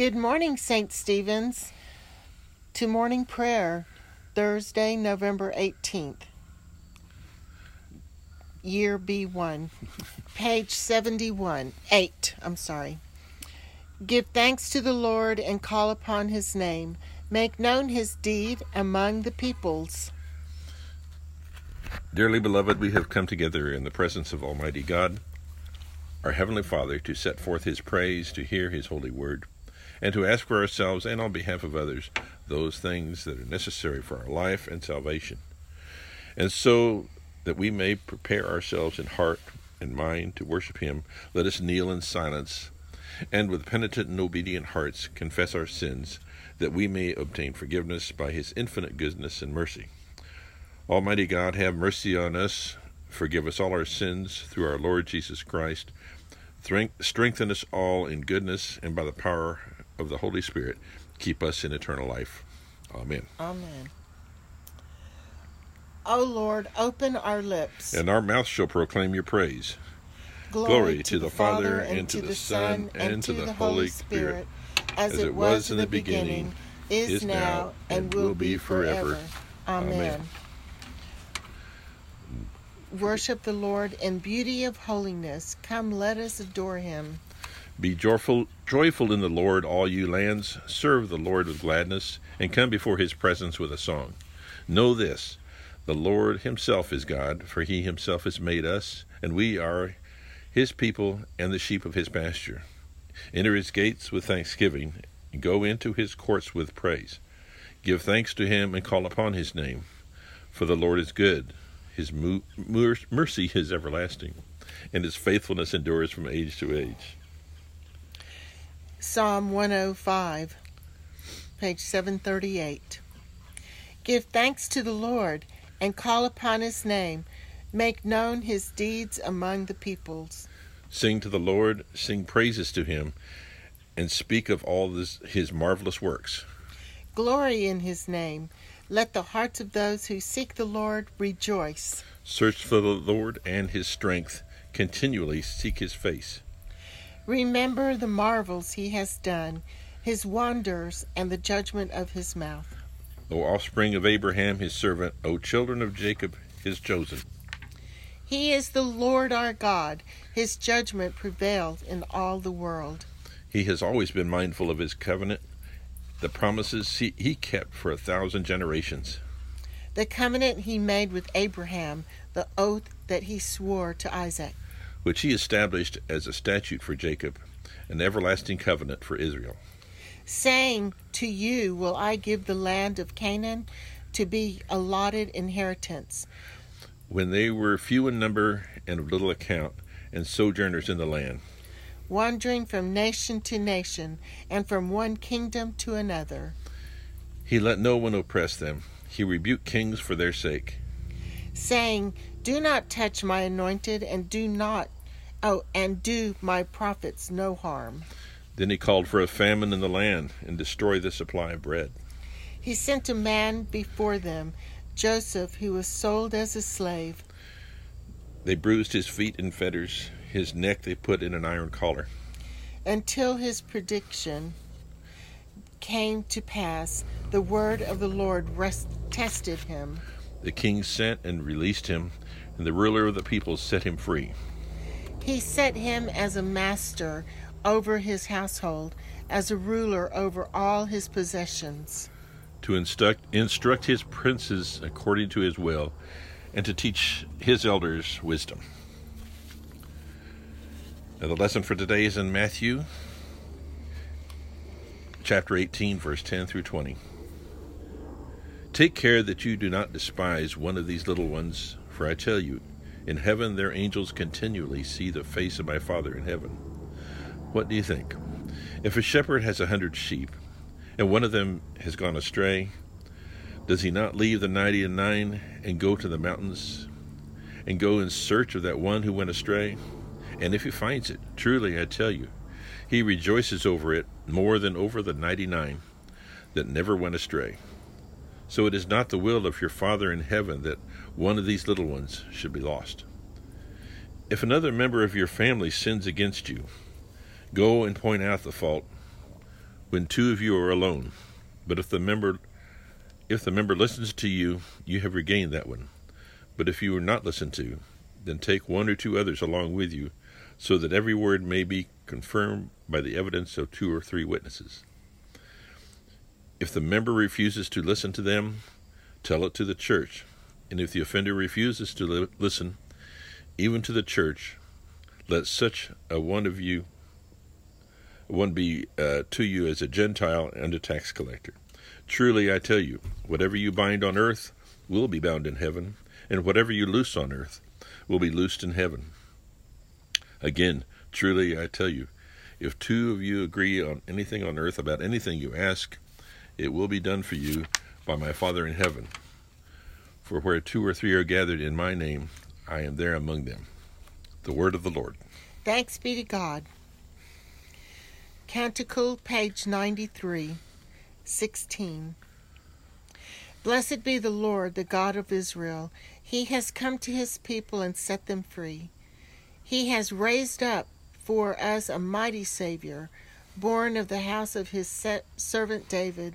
Good morning, St. Stephen's. To morning prayer, Thursday, November 18th. Year B1, page 71, 8, I'm sorry. Give thanks to the Lord and call upon his name. Make known his deed among the peoples. Dearly beloved, we have come together in the presence of Almighty God, our Heavenly Father, to set forth His praise, to hear His holy word, and to ask for ourselves and on behalf of others those things that are necessary for our life and salvation. And so that we may prepare ourselves in heart and mind to worship Him, let us kneel in silence and with penitent and obedient hearts confess our sins, that we may obtain forgiveness by His infinite goodness and mercy. Almighty God, have mercy on us, forgive us all our sins through our Lord Jesus Christ. Strengthen us all in goodness, and by the power of the Holy Spirit, keep us in eternal life. Amen. Amen. O Lord, open our lips. And our mouth shall proclaim your praise. Glory, Glory to, to the the Father, and, to the Son, and to the Holy Spirit, as, it was in the beginning, is now, and will be forever. Amen. Amen. Worship the Lord in beauty of holiness. Come, let us adore him. Be joyful, joyful in the Lord, all you lands. Serve the Lord with gladness, and come before his presence with a song. Know this the Lord himself is God, for he himself has made us, and we are his people and the sheep of his pasture. Enter his gates with thanksgiving, and go into his courts with praise. Give thanks to him and call upon his name. For the Lord is good, his mercy is everlasting, and his faithfulness endures from age to age. Psalm 105, page 738. Give thanks to the Lord and call upon his name. Make known his deeds among the peoples. Sing to the Lord, sing praises to him, and speak of all this, his marvelous works. Glory in his name. Let the hearts of those who seek the Lord rejoice. Search for the Lord and his strength. Continually seek his face. Remember the marvels he has done, his wonders, and the judgment of his mouth. O offspring of Abraham, his servant, O children of Jacob, his chosen. He is the Lord our God. His judgment prevailed in all the world. He has always been mindful of his covenant, the promises he, he kept for a thousand generations. The covenant he made with Abraham, the oath that he swore to Isaac. Which he established as a statute for Jacob, an everlasting covenant for Israel. Saying, To you will I give the land of Canaan to be allotted inheritance. When they were few in number and of little account, and sojourners in the land. wandering from nation to nation, and from one kingdom to another. He let no one oppress them. He rebuked kings for their sake. saying, Do not touch my anointed, and do not, oh, and do my prophets no harm. Then he called for a famine in the land and destroyed the supply of bread. He sent a man before them, Joseph, who was sold as a slave. They bruised his feet in fetters, his neck they put in an iron collar. Until his prediction came to pass, the word of the Lord rest, tested him. The king sent and released him, and the ruler of the people set him free. He set him as a master over his household, as a ruler over all his possessions. To instruct, instruct his princes according to his will, and to teach his elders wisdom. Now, the lesson for today is in Matthew chapter 18, verse 10 through 20. Take care that you do not despise one of these little ones, for I tell you, in heaven their angels continually see the face of my Father in heaven. What do you think? If a shepherd has a hundred sheep, and one of them has gone astray, does he not leave the ninety and nine and go to the mountains and go in search of that one who went astray? And if he finds it, truly I tell you, he rejoices over it more than over the ninety nine that never went astray. So it is not the will of your Father in heaven that one of these little ones should be lost. If another member of your family sins against you, go and point out the fault when two of you are alone. But if the member if the member listens to you, you have regained that one. But if you are not listened to, then take one or two others along with you, so that every word may be confirmed by the evidence of two or three witnesses. If the member refuses to listen to them, tell it to the church. And if the offender refuses to li- listen, even to the church, let such a one of you one be uh, to you as a Gentile and a tax collector. Truly I tell you, whatever you bind on earth will be bound in heaven, and whatever you loose on earth will be loosed in heaven. Again, truly I tell you, if two of you agree on anything on earth about anything you ask, it will be done for you by my Father in heaven. For where two or three are gathered in my name, I am there among them. The word of the Lord. Thanks be to God. Canticle, page 93, 16. Blessed be the Lord, the God of Israel. He has come to his people and set them free. He has raised up for us a mighty Savior, born of the house of his servant David.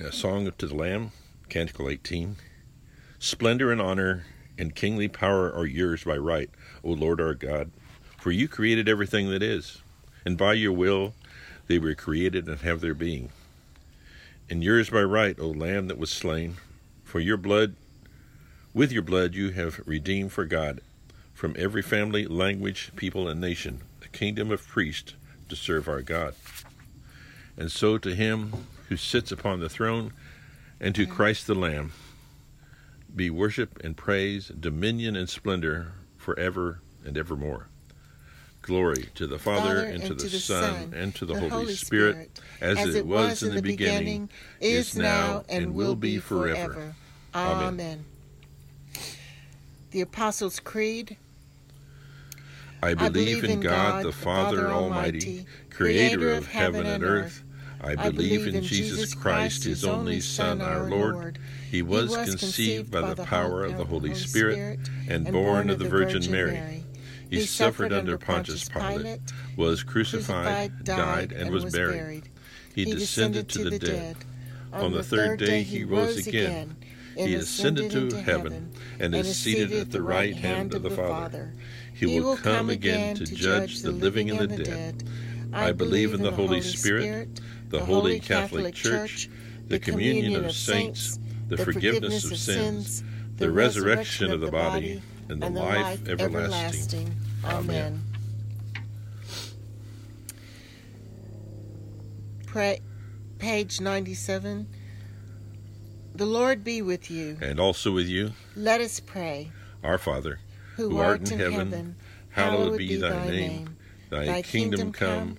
A Song to the Lamb, Canticle 18. Splendor and honor and kingly power are yours by right, O Lord our God, for you created everything that is, and by your will they were created and have their being. And yours by right, O Lamb that was slain, for your blood, with your blood you have redeemed for God from every family, language, people, and nation, a kingdom of priests to serve our God. And so to him who sits upon the throne and to mm. Christ the Lamb be worship and praise, dominion and splendor forever and evermore. Glory to the Father, Father and, and to the, to the Son, Son, and to the, the Holy, Holy Spirit, Spirit, as, as it was in the beginning, is now, and will be forever. Amen. Amen. The Apostles' Creed. I believe in God, the Father Almighty, creator of heaven and earth. I believe in Jesus Christ, his only Son, our Lord. He was conceived by the power of the Holy Spirit and born of the Virgin Mary. He suffered under Pontius Pilate, was crucified, died, and was buried. He descended to the dead. On the third day he rose again. He ascended to heaven and is seated at the right hand of the Father. He will come again to judge the living and the dead. I believe in the Holy Spirit, the Holy Catholic Church, the communion of saints, the forgiveness of sins, the resurrection of the body, and the life everlasting. Amen. Pray, page 97. The Lord be with you. And also with you. Let us pray. Our Father, who, who art, art in heaven, heaven hallowed be thy name. Thy, thy kingdom come,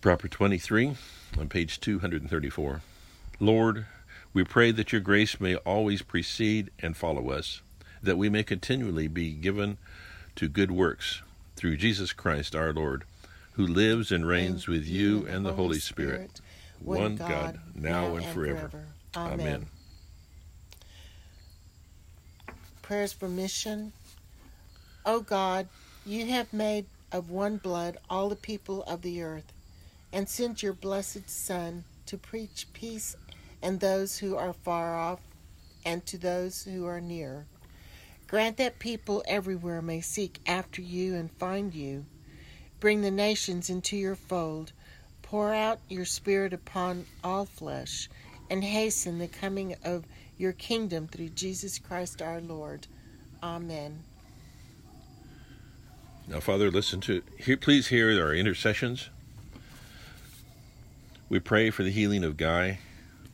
Proper 23 on page 234. Lord, we pray that your grace may always precede and follow us, that we may continually be given to good works through Jesus Christ our Lord, who lives and reigns with you and the Holy Spirit, one God, now, and, forever. Amen. Amen. Prayers for mission. O God, you have made of one blood all the people of the earth, and send your blessed Son to preach peace and those who are far off and to those who are near. Grant that people everywhere may seek after you and find you. Bring the nations into your fold. Pour out your Spirit upon all flesh, and hasten the coming of your kingdom through Jesus Christ our Lord. Amen. Now, Father, listen to, please hear our intercessions. We pray for the healing of Guy,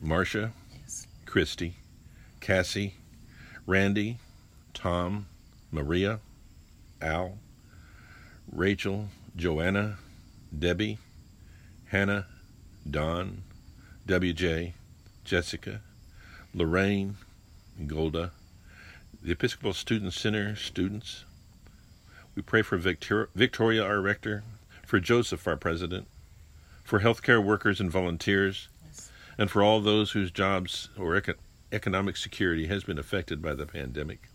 Marcia, Yes. Christy, Cassie, Randy, Tom, Maria, Al, Rachel, Joanna, Debbie, Hannah, Don, WJ, Jessica, Lorraine, Golda, the Episcopal Student Center students. We pray for Victor- Victoria, our rector, for Joseph, our president, for healthcare workers and volunteers, Yes. and for all those whose jobs or eco- economic security has been affected by the pandemic.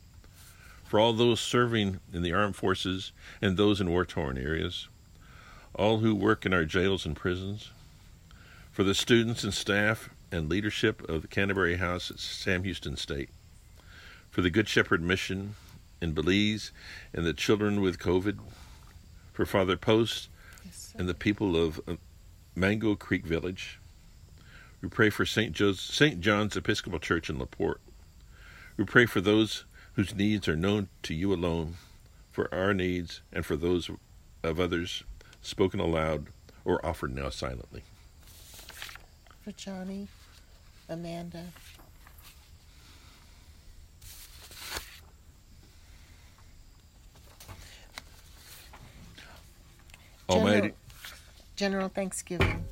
For all those serving in the armed forces and those in war torn areas, all who work in our jails and prisons, for the students and staff and leadership of the Canterbury House at Sam Houston State, for the Good Shepherd Mission in Belize and the children with COVID, for Father Post Yes, and the people of uh, Mango Creek Village. We pray for St. St. John's Episcopal Church in LaPorte. We pray for those whose needs are known to you alone, for our needs and for those of others spoken aloud or offered now silently. For Johnny, Amanda, Almighty, General, Thanksgiving.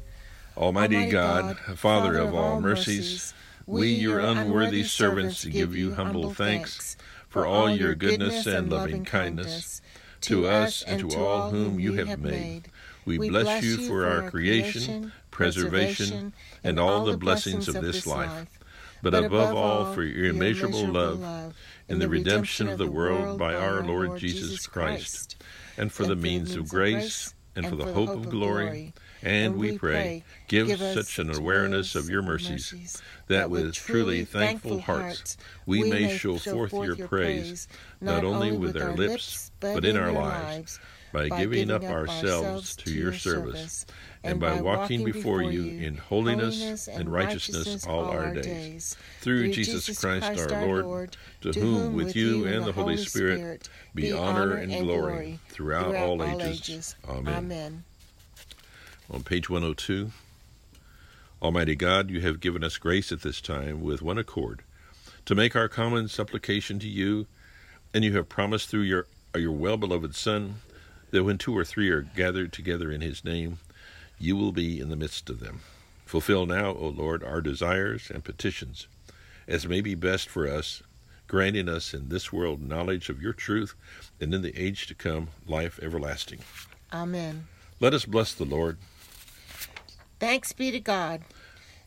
Almighty, Almighty God, Father of all mercies, we, your unworthy servants, give you humble thanks for all your goodness and loving kindness to us and to all whom you have made. We bless you for our creation, preservation, and all the blessings of this life, but above all for your immeasurable love in the redemption of the world by our Lord Jesus Christ, and for the means of grace, and for the hope of glory. And we pray, give such an awareness of your mercies that with truly thankful hearts we may show forth your praise, not only with our lips, but in our lives, by giving up ourselves to your service, and by walking before you in holiness and righteousness all our days. Through Jesus Christ our Lord, to whom with you and the Holy Spirit be honor and glory throughout all ages. Amen. Amen. On page 102, Almighty God, you have given us grace at this time with one accord to make our common supplication to you, and you have promised through your, your well beloved Son that when two or three are gathered together in his name, you will be in the midst of them. Fulfill now, O Lord, our desires and petitions, as may be best for us, granting us in this world knowledge of your truth, and in the age to come life everlasting. Amen. Let us bless the Lord. Thanks be to God.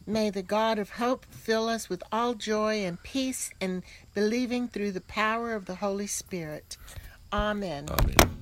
May the God of hope fill us with all joy and peace in believing through the power of the Holy Spirit. Amen. Amen.